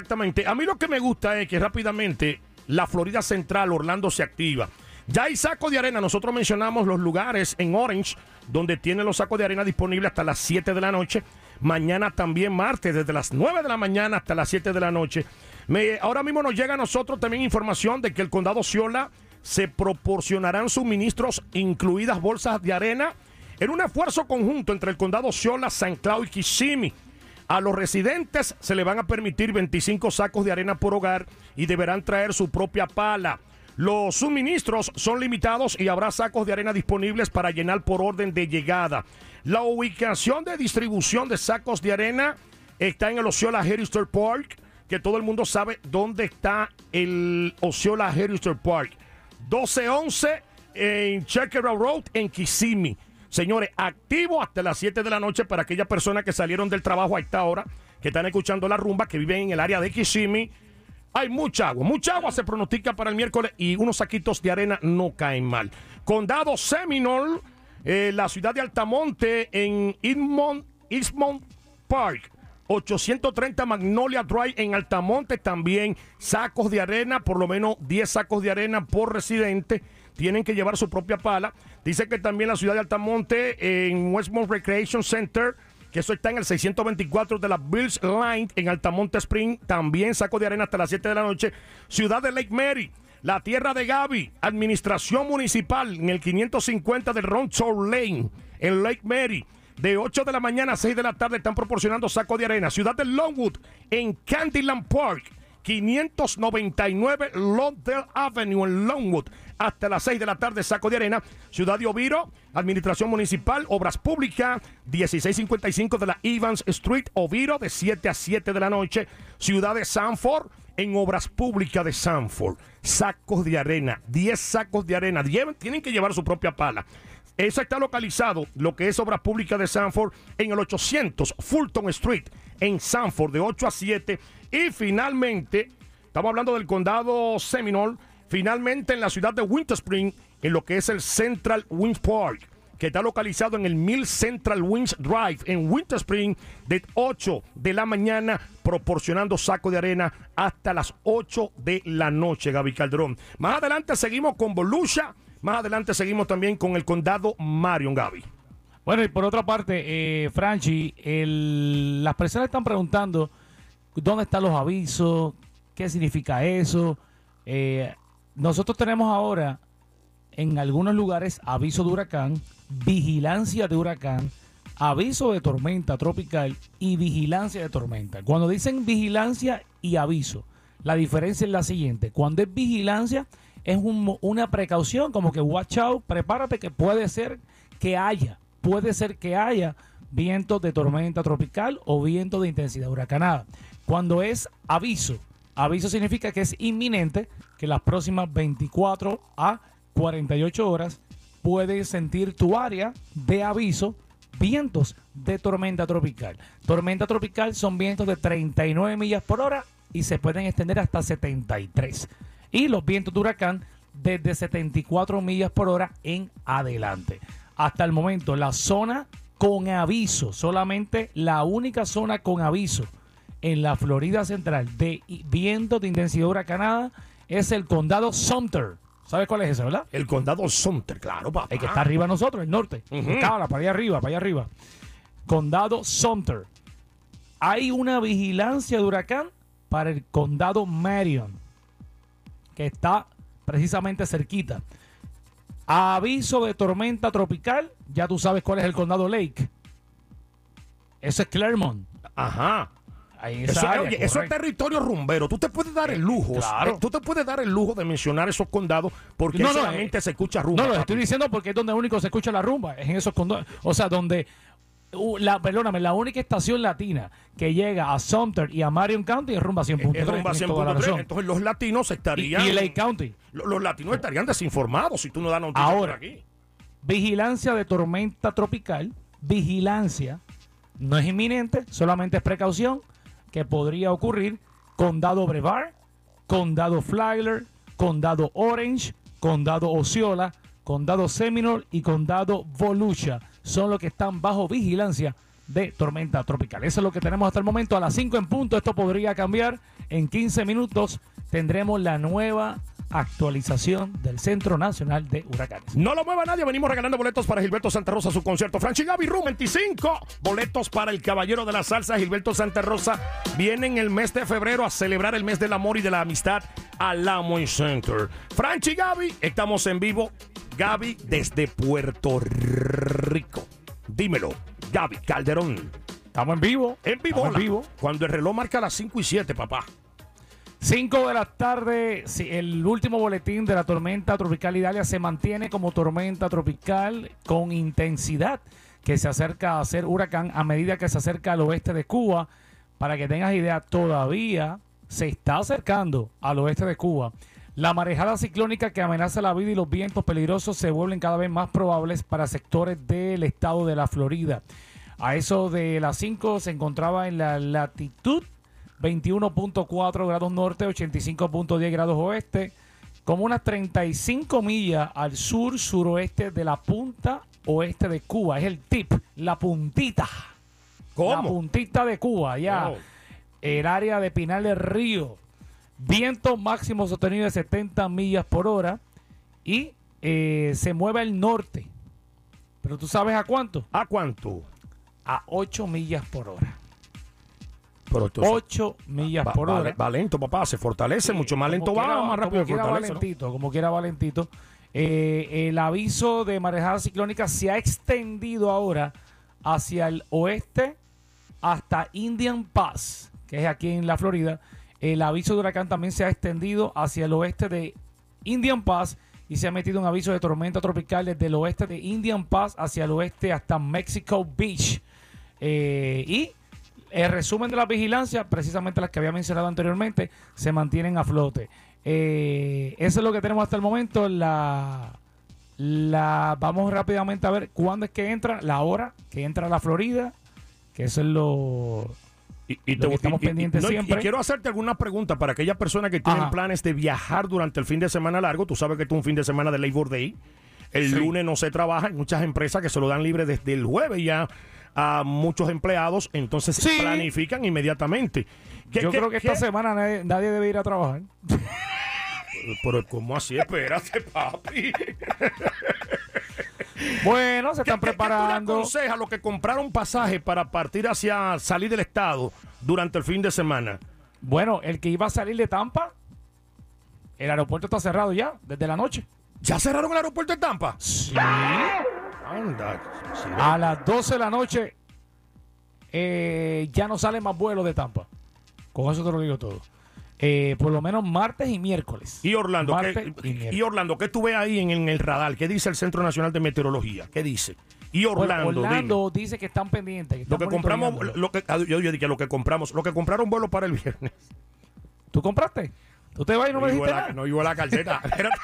Exactamente. A mí lo que me gusta es que rápidamente la Florida Central, Orlando, se activa. Ya hay sacos de arena. Nosotros mencionamos los lugares en Orange, donde tienen los sacos de arena disponibles hasta las 7 de la noche. Mañana también martes, desde las 9 de la mañana hasta las 7 de la noche. Me- ahora mismo nos llega a nosotros también información de que el condado Ciola se proporcionarán suministros, incluidas bolsas de arena, en un esfuerzo conjunto entre el condado Ciola, San Cloud y Kissimmee. A los residentes se le van a permitir 25 sacos de arena por hogar y deberán traer su propia pala. Los suministros son limitados y habrá sacos de arena disponibles para llenar por orden de llegada. La ubicación de distribución de sacos de arena está en el Osceola Heritage Park, que todo el mundo sabe dónde está el Osceola Heritage Park. 1211 en Checker Road en Kissimmee. Señores, activo hasta las 7 de la noche para aquellas personas que salieron del trabajo a esta hora, que están escuchando la rumba, que viven en el área de Kissimmee. Hay mucha agua, mucha agua se pronostica para el miércoles y unos saquitos de arena no caen mal. Condado Seminole, eh, la ciudad de Altamonte en Eastmont, Eastmont Park. 830 Magnolia Drive en Altamonte también sacos de arena, por lo menos 10 sacos de arena por residente. Tienen que llevar su propia pala. Dice que también la ciudad de Altamonte en Westmont Recreation Center, que eso está en el 624 de la Bills Line en Altamonte Spring, también saco de arena hasta las 7 de la noche. Ciudad de Lake Mary, la tierra de Gaby, administración municipal en el 550 de Roncho Lane en Lake Mary. De 8 de la mañana a 6 de la tarde están proporcionando saco de arena. Ciudad de Longwood en Candyland Park. 599 Lawndale Avenue en Longwood. Hasta las 6 de la tarde, saco de arena. Ciudad de Oviro, Administración Municipal, Obras Públicas, 1655 de la Evans Street, Oviro, de 7 a 7 de la noche. Ciudad de Sanford, en Obras Públicas de Sanford. Sacos de arena, 10 sacos de arena. Tienen que llevar su propia pala. Eso está localizado, lo que es Obras Públicas de Sanford, en el 800 Fulton Street, en Sanford, de 8 a 7. Y finalmente, estamos hablando del condado Seminole, finalmente en la ciudad de Winter Spring, en lo que es el Central Winds Park, que está localizado en el Mill Central Winds Drive, en Winter Spring, de 8 de la mañana, proporcionando saco de arena hasta las 8 de la noche, Gaby Calderón. Más adelante seguimos con Volusia. Más adelante seguimos también con el condado Marion Gaby. Bueno, y por otra parte, eh, Franchi, las personas están preguntando dónde están los avisos, qué significa eso. Eh, nosotros tenemos ahora en algunos lugares aviso de huracán, vigilancia de huracán, aviso de tormenta tropical y vigilancia de tormenta. Cuando dicen vigilancia y aviso, la diferencia es la siguiente. Cuando es vigilancia, es un- una precaución, como que watch out, prepárate que puede ser que haya, puede ser que haya vientos de tormenta tropical o viento de intensidad huracanada. Cuando es aviso, aviso significa que es inminente, que las próximas 24 a 48 horas puedes sentir tu área de aviso vientos de tormenta tropical. Tormenta tropical son vientos de 39 millas por hora y se pueden extender hasta 73. Y los vientos de huracán desde 74 millas por hora en adelante. Hasta el momento, la zona con aviso, solamente la única zona con aviso en la Florida Central de vientos de intensidad huracanada es el condado Sumter. ¿Sabes cuál es ese, verdad? El condado Sumter, claro, papá. El que está arriba de nosotros, el norte. Cábala, para allá arriba, para allá arriba. Condado Sumter. Hay una vigilancia de huracán para el condado Marion, que está precisamente cerquita. Aviso de tormenta tropical, ya tú sabes cuál es el condado Lake. Eso es Claremont. Ajá. Ahí Eso, área, oye, eso es territorio rumbero. Tú te puedes dar el lujo. claro. eh, Tú te puedes dar el lujo de mencionar esos condados porque No, solamente eh, se escucha rumba. No, lo papi. estoy diciendo porque es donde único se escucha la rumba, es en esos condones. O sea, donde, uh, la, perdóname, la única estación latina que llega a Sumter y a Marion County es rumba 100.3. Es rumba tienes toda la 100.3. razón. Entonces los latinos Y, estarían. y LA County. lo- Los latinos estarían desinformados si tú no das noticias Ahora. por aquí. Vigilancia de tormenta tropical. Vigilancia. No es inminente, solamente es precaución que podría ocurrir. Condado Brevard, Condado Flagler, Condado Orange, Condado Osceola, Condado Seminole y Condado Volusia son los que están bajo vigilancia de tormenta tropical. Eso es lo que tenemos hasta el momento. A las 5 en punto, esto podría cambiar. En 15 minutos tendremos la nueva actualización del Centro Nacional de Huracanes. No lo mueva nadie, venimos regalando boletos para Gilberto Santa Rosa, su concierto. Franchi Gaby Room 25 boletos para el Caballero de la Salsa, Gilberto Santa Rosa. Viene en el mes de febrero a celebrar el mes del amor y de la amistad al Amway Center. Franchi Gaby, estamos en vivo. Gaby desde Puerto Rico. Dímelo, Gaby Calderón. Estamos en vivo. En vivo, en vivo. Cuando el reloj marca las 5 y 7, papá. 5 de la tarde, el último boletín de la tormenta tropical Idalia se mantiene como tormenta tropical con intensidad que se acerca a ser huracán a medida que se acerca al oeste de Cuba. Para que tengas idea, todavía se está acercando al oeste de Cuba. La marejada ciclónica que amenaza la vida y los vientos peligrosos se vuelven cada vez más probables para sectores del estado de la Florida. A eso de las 5 se encontraba en la latitud 21.4 grados norte, 85.10 grados oeste, como unas 35 millas al sur suroeste de la punta oeste de Cuba. Es el tip, la puntita. La ¿Cómo? puntita de Cuba, ya. El área de Pinal del Río. Viento máximo sostenido de 70 millas por hora. Y eh, se mueve al norte. Pero tú sabes a cuánto? ¿A cuánto? A 8 millas por hora. Pero entonces- 8 millas Va, por va- hora. va lento, papá. Se fortalece. mucho más lento quiera- va, más rápido como quiera fortalece. ¿no? Valentito, como quiera Valentito. Eh, el aviso de marejada ciclónica se ha extendido ahora hacia el oeste hasta Indian Pass, que es aquí en la Florida. El aviso de huracán también se ha extendido hacia el oeste de Indian Pass y se ha metido un aviso de tormenta tropical desde el oeste de Indian Pass hacia el oeste hasta Mexico Beach. Eh, y el resumen de la vigilancia, precisamente las que había mencionado anteriormente, se mantienen a flote. Eh, eso es lo que tenemos hasta el momento. La, la vamos rápidamente a ver cuándo es que entra, la hora que entra la Florida, que eso es lo, Y, y que estamos pendientes no, y- siempre. y quiero hacerte alguna pregunta para aquellas personas que tienen Ajá. planes de viajar durante el fin de semana largo. Tú sabes que tú un fin de semana de Labor Day. El Sí. lunes no se trabaja. Hay muchas empresas que se lo dan libre desde el jueves ya a muchos empleados. Entonces Sí. planifican inmediatamente. ¿Qué- Yo qué- creo que qué- esta semana nadie, nadie debe ir a trabajar. Pero ¿cómo así? Espérate, papi. Bueno, se ¿Qué, están qué- qué tú le preparando. aconsejas a los que compraron pasaje para partir hacia salir del estado durante el fin de semana? Bueno, el que iba a salir de Tampa, el aeropuerto está cerrado ya, desde la noche. ¿Ya cerraron el aeropuerto de Tampa? Sí. Anda. sí, A las 12 de la noche eh, ya no sale más vuelo de Tampa. Con eso te lo digo todo. Eh, por lo menos martes y miércoles. Y Orlando, ¿qué, y Orlando, ¿qué tú ves ahí en, en el radar? ¿Qué dice el Centro Nacional de Meteorología? ¿Qué dice? Y Bueno, Orlando, Orlando dice que están pendientes. que lo que compramos, monitoreándolo. lo que, ah, yo, yo dije lo que compramos, lo que compraron vuelo para el viernes. ¿Tú compraste? ¿Tú te vas y no, me llegó dijiste la, nada? no llegó la calceta. Espérate.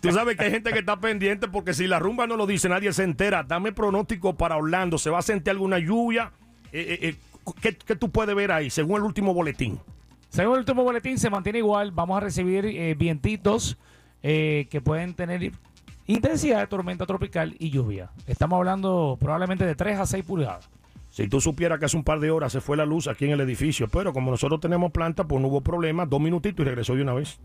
Tú sabes que hay gente que está pendiente porque si la rumba no lo dice, nadie se entera. Dame pronóstico para Orlando. ¿Se va a sentir alguna lluvia? Eh, eh, eh, ¿qué, qué tú puedes ver ahí, según el último boletín? Según el último boletín, se mantiene igual. Vamos a recibir eh, vientitos eh, que pueden tener intensidad de tormenta tropical y lluvia. Estamos hablando probablemente de 3 a 6 pulgadas. Si tú supieras que hace un par de horas se fue la luz aquí en el edificio, pero como nosotros tenemos planta, pues no hubo problema, dos minutitos y regresó de una vez.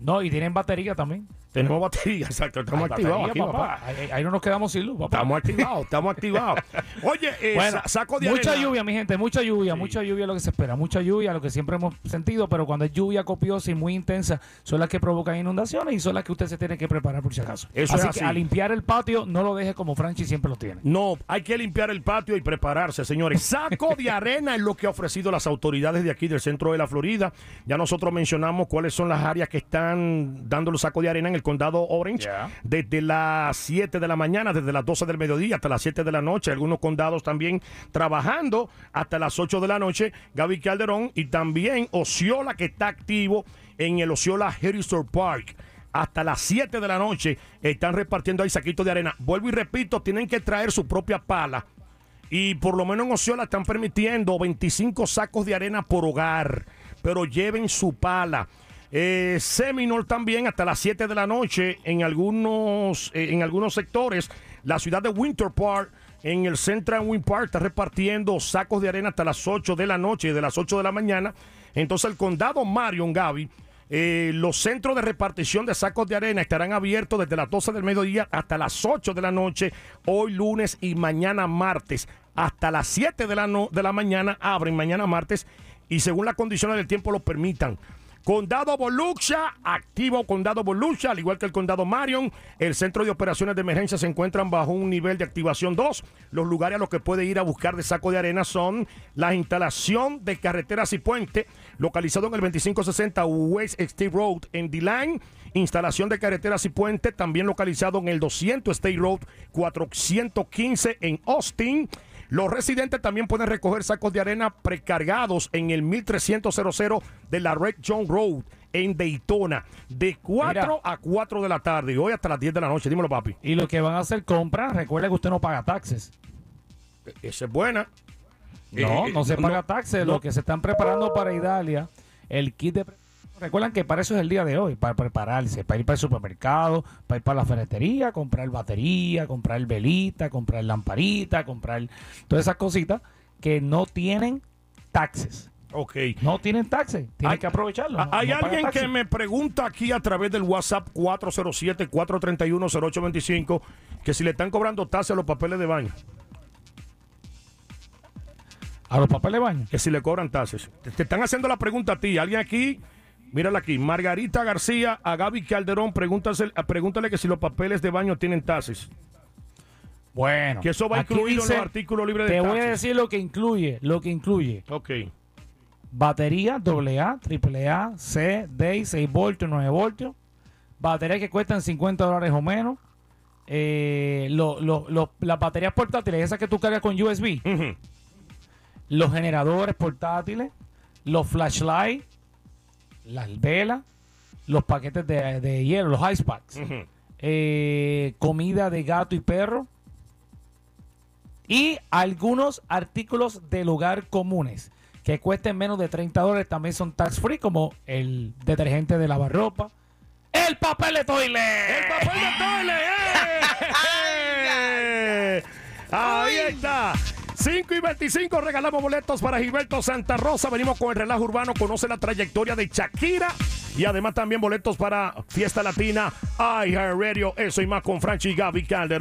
No, y tienen batería también. Tenemos batería, exacto, estamos Hay activados batería, aquí, papá. papá. Ahí, ahí no nos quedamos sin luz, papá. Estamos activados, estamos activados. Oye, eh, Bueno, sa- saco de mucha arena. lluvia, mi gente, mucha lluvia, mucha lluvia es lo que se espera, mucha lluvia, lo que siempre hemos sentido, pero cuando es lluvia copiosa y muy intensa, son las que provocan inundaciones y son las que usted se tiene que preparar por si acaso. Eso así es que así. a limpiar el patio, no lo deje como Franchi siempre lo tiene. No, hay que limpiar el patio y prepararse, señores. Saco de arena es lo que ha ofrecido las autoridades de aquí del centro de la Florida. Ya nosotros mencionamos cuáles son las áreas que están dando los sacos de arena en el condado Orange. Desde las 7 de la mañana, desde las 12 del mediodía hasta las 7 de la noche. Algunos condados también trabajando hasta las 8 de la noche. Gaby Calderón y también Osceola que está activo en el Osceola Heritage Park hasta las 7 de la noche están repartiendo ahí saquitos de arena. Vuelvo y repito, tienen que traer su propia pala. Y por lo menos en Osceola están permitiendo 25 sacos de arena por hogar. Pero lleven su pala. Eh, Seminole también hasta las 7 de la noche en algunos, eh, en algunos sectores. La ciudad de Winter Park en el Central Wind Park está repartiendo sacos de arena hasta las 8 de la noche y de las 8 de la mañana. Entonces el condado Marion, Gaby, eh, los centros de repartición de sacos de arena estarán abiertos desde las 12 del mediodía hasta las 8 de la noche, hoy lunes y mañana martes. Hasta las 7 de la, no- de la mañana abren mañana martes y según las condiciones del tiempo lo permitan. Condado Volusia, activo Condado Volusia, al igual que el Condado Marion. El centro de operaciones de emergencia se encuentran bajo un nivel de activación 2. Los lugares a los que puede ir a buscar de saco de arena son la instalación de carreteras y puentes, localizado en el 2560 West State Road en D-Line. Instalación de carreteras y puentes, también localizado en el 200 State Road 415 en Austin. Los residentes también pueden recoger sacos de arena precargados en el 1300 de la Red John Road en Daytona de 4 Mira. a 4 de la tarde y hoy hasta las 10 de la noche. Dímelo, papi. Y los que van a hacer compras, recuerde que usted no paga taxes. Esa es buena. No, Eh, no se no, paga taxes. no. Los que se están preparando para Italia, el kit de... Recuerdan que para eso es el día de hoy, para prepararse, para ir para el supermercado, para ir para la ferretería, comprar batería, comprar velita, comprar lamparita, comprar todas esas cositas que no tienen taxes. Ok. No tienen taxes. Tienen Hay- que aprovecharlo. Ah, no- Hay no alguien taxes. que me pregunta aquí a través del WhatsApp 407-431-0825 que si le están cobrando tasa a los papeles de baño, A los papeles de baño. que si le cobran. Te, te están haciendo la pregunta a ti. Alguien aquí, mírala aquí, Margarita García, a Gaby Calderón, pregúntase- pregúntale que si los papeles de baño tienen tasas. Bueno. Que eso va incluido en dice- los artículos libres de Te voy a decir lo que incluye. Lo que incluye. Ok. Batería AA, AAA, C, D, 6 voltios, 9 voltios. Baterías que cuestan 50 dólares o menos. Eh, lo- lo- lo- las baterías portátiles, esas que tú cargas con USB. Los generadores portátiles. Los flashlights. Las velas. Los paquetes de, de hielo, los ice packs. Eh, comida de gato y perro y algunos artículos del hogar comunes que cuesten menos de 30 dólares también son tax free como el detergente de lavarropa el papel de toilet ¡El papel de toilet! ¡eh! Ahí está. 5 y 25 regalamos boletos para Gilberto Santa Rosa. Venimos con el relajo urbano. Conoce la trayectoria de Shakira. Y además también boletos para Fiesta Latina, iHeartRadio. Eso y más con Franchi y Gaby Calderón.